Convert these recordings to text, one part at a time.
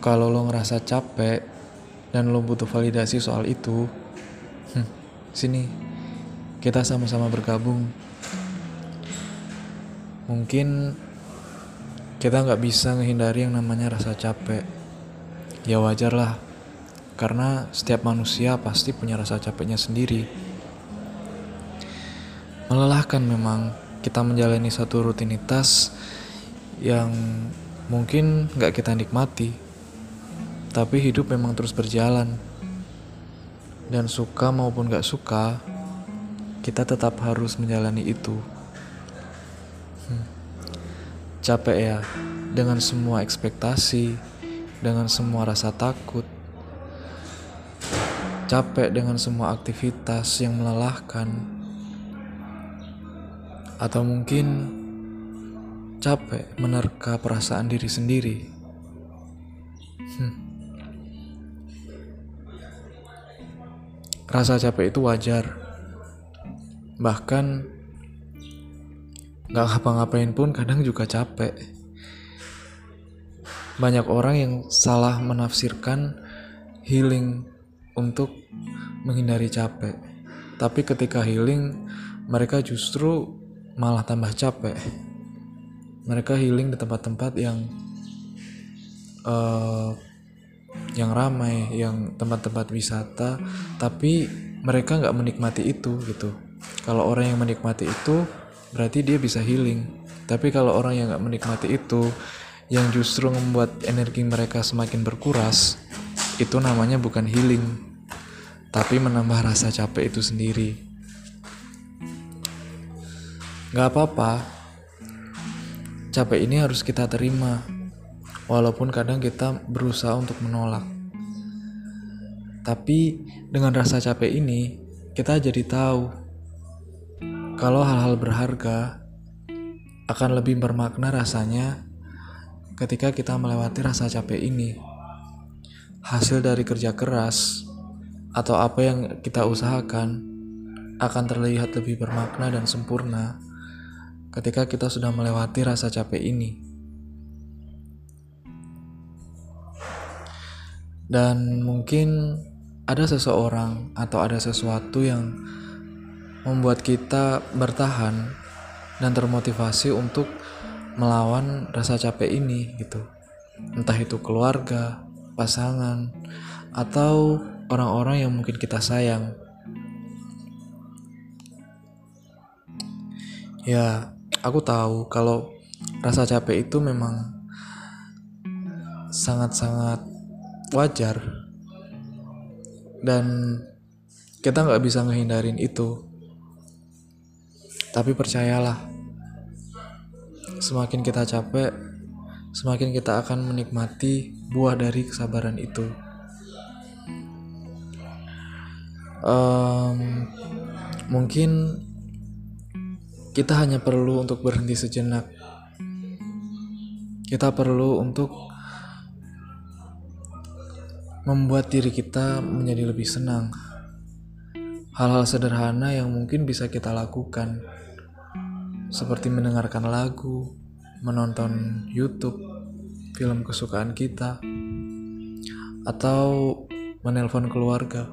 kalau lo ngerasa capek dan lo butuh validasi soal itu, hmm, sini kita sama-sama bergabung. Mungkin kita nggak bisa menghindari yang namanya rasa capek. Ya wajar lah, karena setiap manusia pasti punya rasa capeknya sendiri. Melelahkan memang kita menjalani satu rutinitas yang mungkin nggak kita nikmati tapi hidup memang terus berjalan. Dan suka maupun gak suka, kita tetap harus menjalani itu. Hmm. Capek ya, dengan semua ekspektasi, dengan semua rasa takut. Capek dengan semua aktivitas yang melelahkan. Atau mungkin capek menerka perasaan diri sendiri. Hmm. Rasa capek itu wajar. Bahkan gak ngapa-ngapain pun kadang juga capek. Banyak orang yang salah menafsirkan healing untuk menghindari capek. Tapi ketika healing, mereka justru malah tambah capek. Mereka healing di tempat-tempat yang uh, yang ramai, yang tempat-tempat wisata, tapi mereka nggak menikmati itu gitu. Kalau orang yang menikmati itu, berarti dia bisa healing. Tapi kalau orang yang nggak menikmati itu, yang justru membuat energi mereka semakin berkuras, itu namanya bukan healing, tapi menambah rasa capek itu sendiri. Gak apa-apa, capek ini harus kita terima walaupun kadang kita berusaha untuk menolak. Tapi dengan rasa capek ini, kita jadi tahu kalau hal-hal berharga akan lebih bermakna rasanya ketika kita melewati rasa capek ini. Hasil dari kerja keras atau apa yang kita usahakan akan terlihat lebih bermakna dan sempurna ketika kita sudah melewati rasa capek ini. Dan mungkin ada seseorang atau ada sesuatu yang membuat kita bertahan dan termotivasi untuk melawan rasa capek ini gitu. Entah itu keluarga, pasangan, atau orang-orang yang mungkin kita sayang. Ya, aku tahu kalau rasa capek itu memang sangat-sangat wajar. Dan kita nggak bisa ngehindarin itu. Tapi percayalah semakin kita capek semakin kita akan menikmati buah dari kesabaran itu. Um, mungkin kita hanya perlu untuk berhenti sejenak. Kita perlu untuk membuat diri kita menjadi lebih senang. Hal-hal sederhana yang mungkin bisa kita lakukan, seperti mendengarkan lagu, menonton YouTube, film kesukaan kita, atau menelpon keluarga.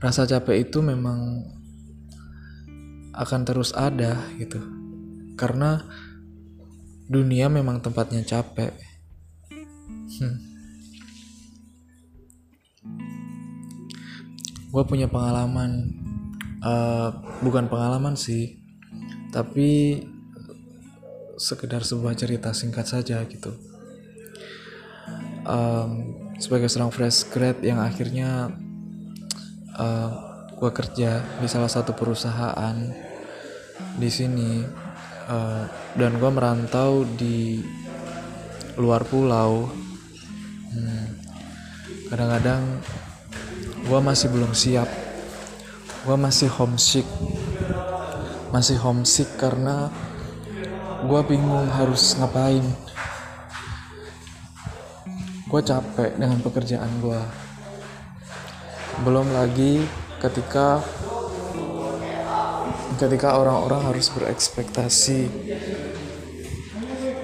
Rasa capek itu memang akan terus ada gitu karena dunia memang tempatnya capek. Hmm. Gue punya pengalaman, uh, bukan pengalaman sih, tapi sekedar sebuah cerita singkat saja gitu. Um, sebagai seorang fresh grad yang akhirnya uh, eh, gue kerja di salah satu perusahaan di sini uh, dan gue merantau di luar pulau. Hmm, kadang-kadang gue masih belum siap. Gue masih homesick. Masih homesick karena gue bingung harus ngapain. Gue capek dengan pekerjaan gue belum lagi ketika ketika orang-orang harus berekspektasi.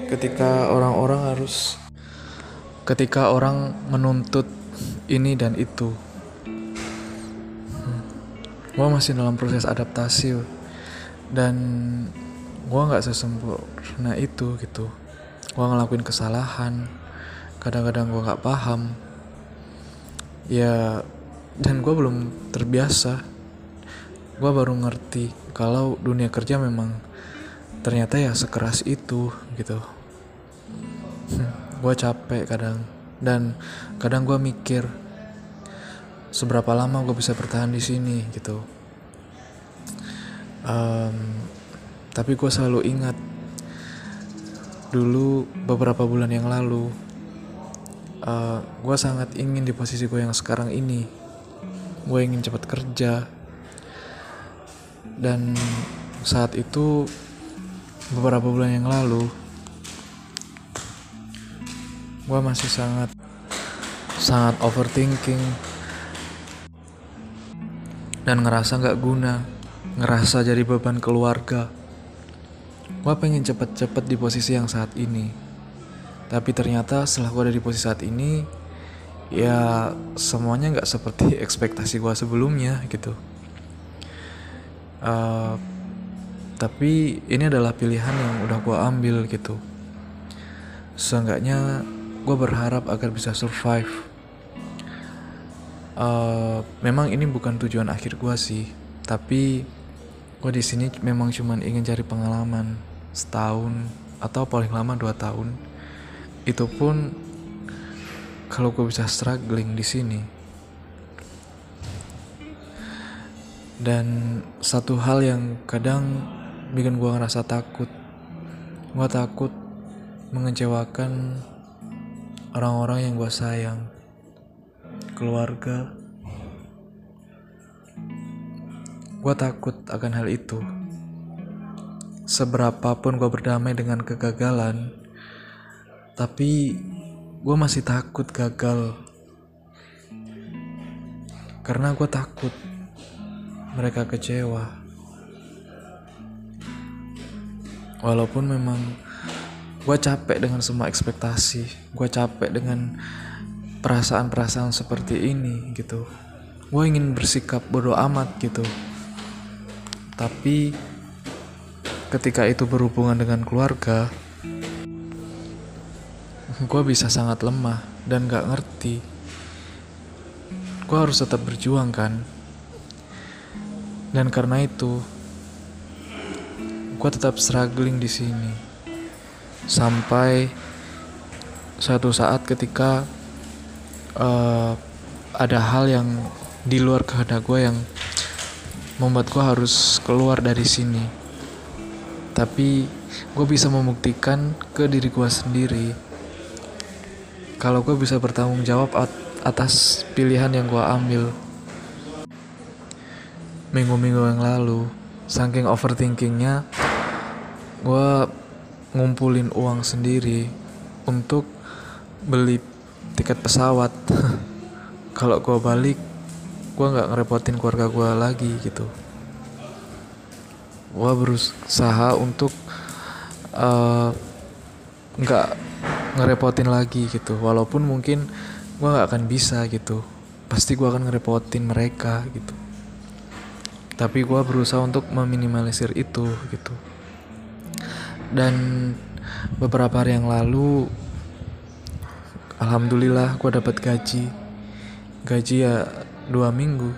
Ketika orang-orang harus ketika orang menuntut ini dan itu. Hmm. gue masih dalam proses adaptasi dan gue nggak sesempurna itu gitu. Gue ngelakuin kesalahan kadang-kadang gue nggak paham. Ya dan gue belum terbiasa gue baru ngerti kalau dunia kerja memang ternyata ya sekeras itu gitu. Hmm, gue capek kadang. Dan kadang gue mikir seberapa lama gue bisa bertahan di sini gitu. Um, tapi gue selalu ingat dulu beberapa bulan yang lalu uh, eh, gue sangat ingin di posisi gue yang sekarang ini. Gue ingin cepat kerja dan saat itu beberapa bulan yang lalu gue masih sangat sangat overthinking. Dan ngerasa nggak guna ngerasa jadi beban keluarga. Gue pengen cepet-cepet di posisi yang saat ini. Tapi ternyata setelah gue ada di posisi saat ini ya semuanya nggak seperti ekspektasi gue sebelumnya gitu uh, tapi ini adalah pilihan yang udah gue ambil gitu. Seenggaknya gue berharap agar bisa survive. Uh, memang ini bukan tujuan akhir gue sih tapi gue di sini memang cuman ingin cari pengalaman setahun atau paling lama dua tahun. Itu pun kalau gue bisa struggling di sini dan satu hal yang kadang bikin gue ngerasa takut. Gue takut mengecewakan orang-orang yang gue sayang. Keluarga. Gue takut akan hal itu. Seberapapun gue berdamai dengan kegagalan tapi gue masih takut gagal. Karena gue takut mereka kecewa walaupun memang gue capek dengan semua ekspektasi gue capek dengan perasaan-perasaan seperti ini gitu gue ingin bersikap bodoh amat gitu tapi ketika itu berhubungan dengan keluarga gue bisa sangat lemah dan gak ngerti. Gue harus tetap berjuang kan. Dan karena itu, gue tetap struggling di sini. Sampai suatu saat ketika uh, ada hal yang di luar kehendak gue yang membuat gue harus keluar dari sini. Tapi gue bisa membuktikan ke diri gue sendiri kalau gue bisa bertanggung jawab atas pilihan yang gue ambil minggu-minggu yang lalu saking overthinkingnya gue ngumpulin uang sendiri untuk beli tiket pesawat. Kalau gue balik gue nggak ngerepotin keluarga gue lagi gitu. Gue berusaha untuk eh, nggak uh, ngerepotin lagi gitu. Walaupun mungkin gue gak akan bisa gitu. Pasti gue akan ngerepotin mereka gitu tapi gue berusaha untuk meminimalisir itu gitu. Dan beberapa hari yang lalu alhamdulillah gue dapat gaji. Gaji ya dua minggu.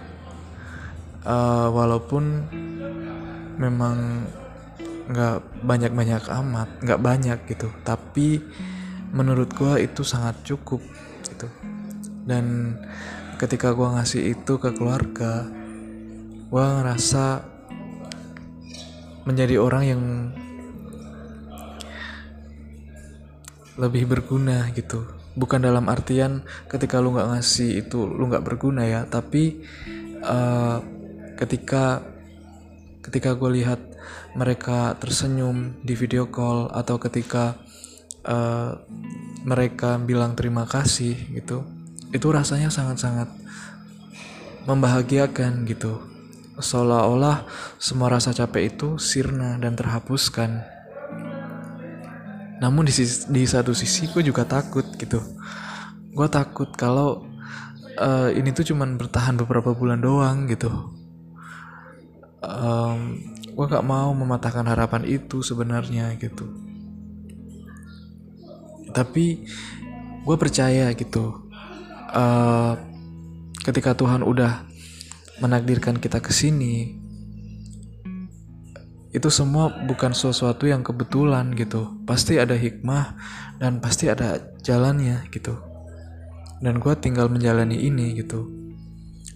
Uh, walaupun memang nggak banyak banyak amat nggak banyak gitu. Tapi menurut gue itu sangat cukup gitu. Dan ketika gue ngasih itu ke keluarga gue ngerasa menjadi orang yang lebih berguna gitu. Bukan dalam artian ketika lu nggak ngasih itu lu nggak berguna ya tapi uh, ketika ketika gue lihat mereka tersenyum di video call atau ketika uh, mereka bilang terima kasih gitu itu rasanya sangat-sangat membahagiakan gitu seolah-olah semua rasa capek itu sirna dan terhapuskan. Namun di, sisi, di satu sisi gue juga takut gitu. Gue takut kalau uh, ini tuh cuman bertahan beberapa bulan doang gitu. Um, gue gak mau mematahkan harapan itu sebenarnya gitu. Tapi gue percaya gitu. Uh, ketika Tuhan udah menakdirkan kita ke sini itu semua bukan sesuatu yang kebetulan gitu. Pasti ada hikmah dan pasti ada jalannya gitu. Dan gue tinggal menjalani ini gitu.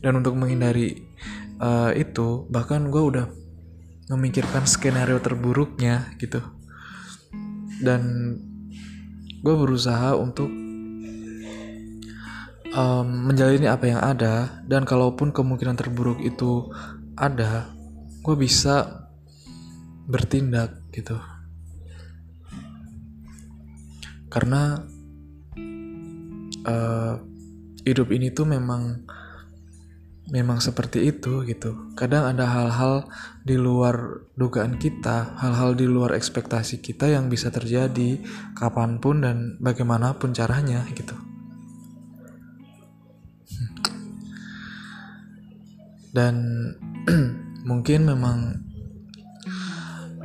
Dan untuk menghindari uh, itu bahkan gue udah memikirkan skenario terburuknya gitu. Dan gue berusaha untuk um, menjalani apa yang ada dan kalaupun kemungkinan terburuk itu ada gue bisa bertindak gitu. Karena uh, hidup ini tuh memang memang seperti itu gitu. Kadang ada hal-hal di luar dugaan kita hal-hal di luar ekspektasi kita yang bisa terjadi kapan pun dan bagaimanapun caranya gitu dan mungkin memang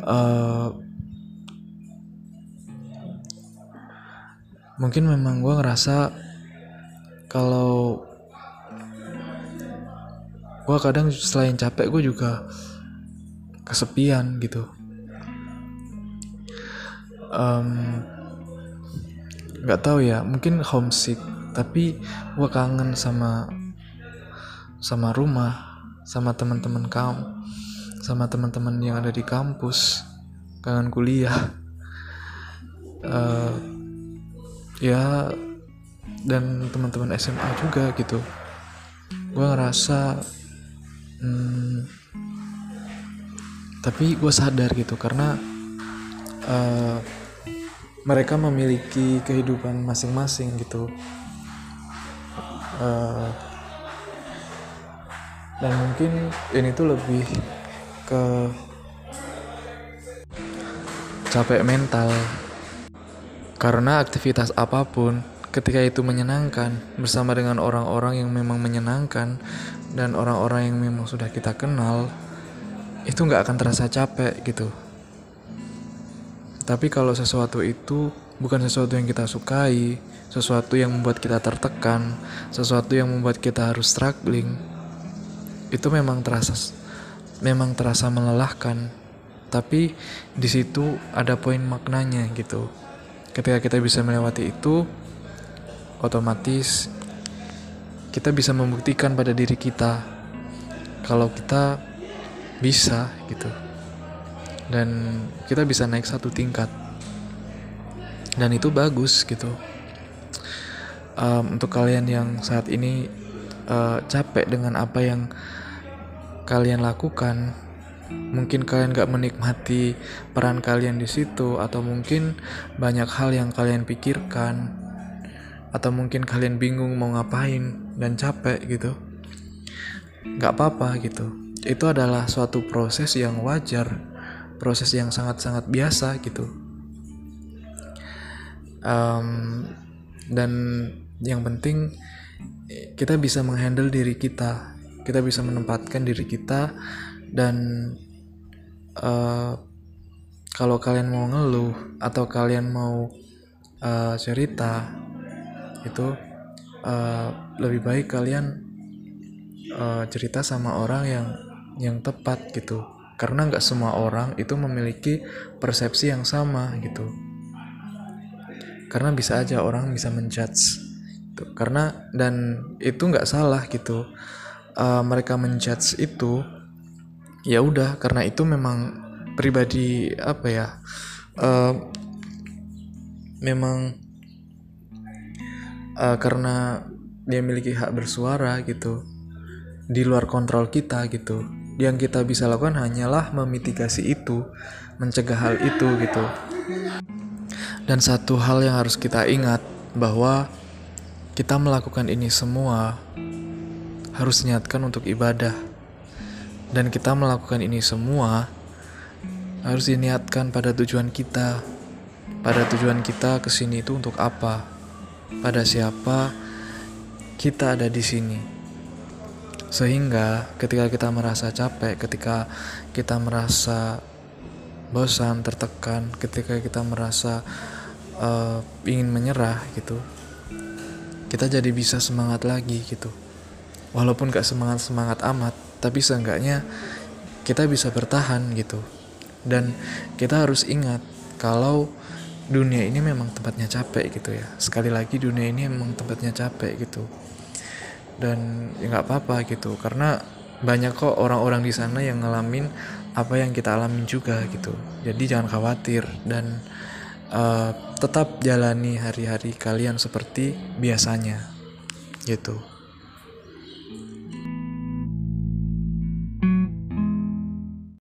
uh, mungkin memang gue ngerasa kalau gue kadang selain capek gue juga kesepian gitu. Nggak um, tahu ya mungkin homesick tapi gue kangen sama sama rumah sama teman-teman kamu sama teman-teman yang ada di kampus kangen kuliah. Uh, ya dan teman-teman SMA juga gitu. Gue ngerasa hmm, tapi gue sadar gitu karena uh, mereka memiliki kehidupan masing-masing gitu. Uh, dan mungkin ini tuh lebih ke capek mental. Karena aktivitas apa pun ketika itu menyenangkan bersama dengan orang-orang yang memang menyenangkan dan orang-orang yang memang sudah kita kenal itu nggak akan terasa capek gitu. Tapi kalau sesuatu itu bukan sesuatu yang kita sukai sesuatu yang membuat kita tertekan sesuatu yang membuat kita harus struggling itu memang terasa memang terasa melelahkan. Tapi di situ ada poin maknanya gitu. Ketika kita bisa melewati itu otomatis kita bisa membuktikan pada diri kita kalau kita bisa gitu. Dan kita bisa naik satu tingkat. Dan itu bagus gitu. Um, untuk kalian yang saat ini uh, capek dengan apa yang kalian lakukan. Mungkin kalian gak menikmati peran kalian di situ atau mungkin banyak hal yang kalian pikirkan atau mungkin kalian bingung mau ngapain dan capek gitu. Gak apa-apa gitu. Itu adalah suatu proses yang wajar proses yang sangat-sangat biasa gitu. Um, dan yang penting kita bisa menghandle diri kita kita bisa menempatkan diri kita dan uh, kalau kalian mau ngeluh atau kalian mau uh, cerita itu uh, lebih baik kalian uh, cerita sama orang yang yang tepat gitu. Karena nggak semua orang itu memiliki persepsi yang sama gitu. Karena bisa aja orang bisa menjudge gitu. karena dan itu nggak salah gitu uh, mereka menjudge itu ya udah karena itu memang pribadi apa ya uh, memang uh, karena dia memiliki hak bersuara gitu di luar kontrol kita gitu. Yang kita bisa lakukan hanyalah memitigasi itu mencegah hal itu gitu. Dan satu hal yang harus kita ingat bahwa kita melakukan ini semua harus niatkan untuk ibadah. Dan kita melakukan ini semua harus diniatkan pada tujuan kita. Pada tujuan kita ke sini itu untuk apa? Pada siapa kita ada di sini? Sehingga ketika kita merasa capek, ketika kita merasa bosan, tertekan, ketika kita merasa uh, ingin menyerah gitu, kita jadi bisa semangat lagi gitu. Walaupun gak semangat semangat amat, tapi seenggaknya kita bisa bertahan gitu. Dan kita harus ingat kalau dunia ini memang tempatnya capek gitu ya. Sekali lagi dunia ini memang tempatnya capek gitu dan ya nggak apa-apa gitu karena banyak kok orang-orang di sana yang ngalamin apa yang kita alamin juga gitu jadi jangan khawatir dan uh, tetap jalani hari-hari kalian seperti biasanya gitu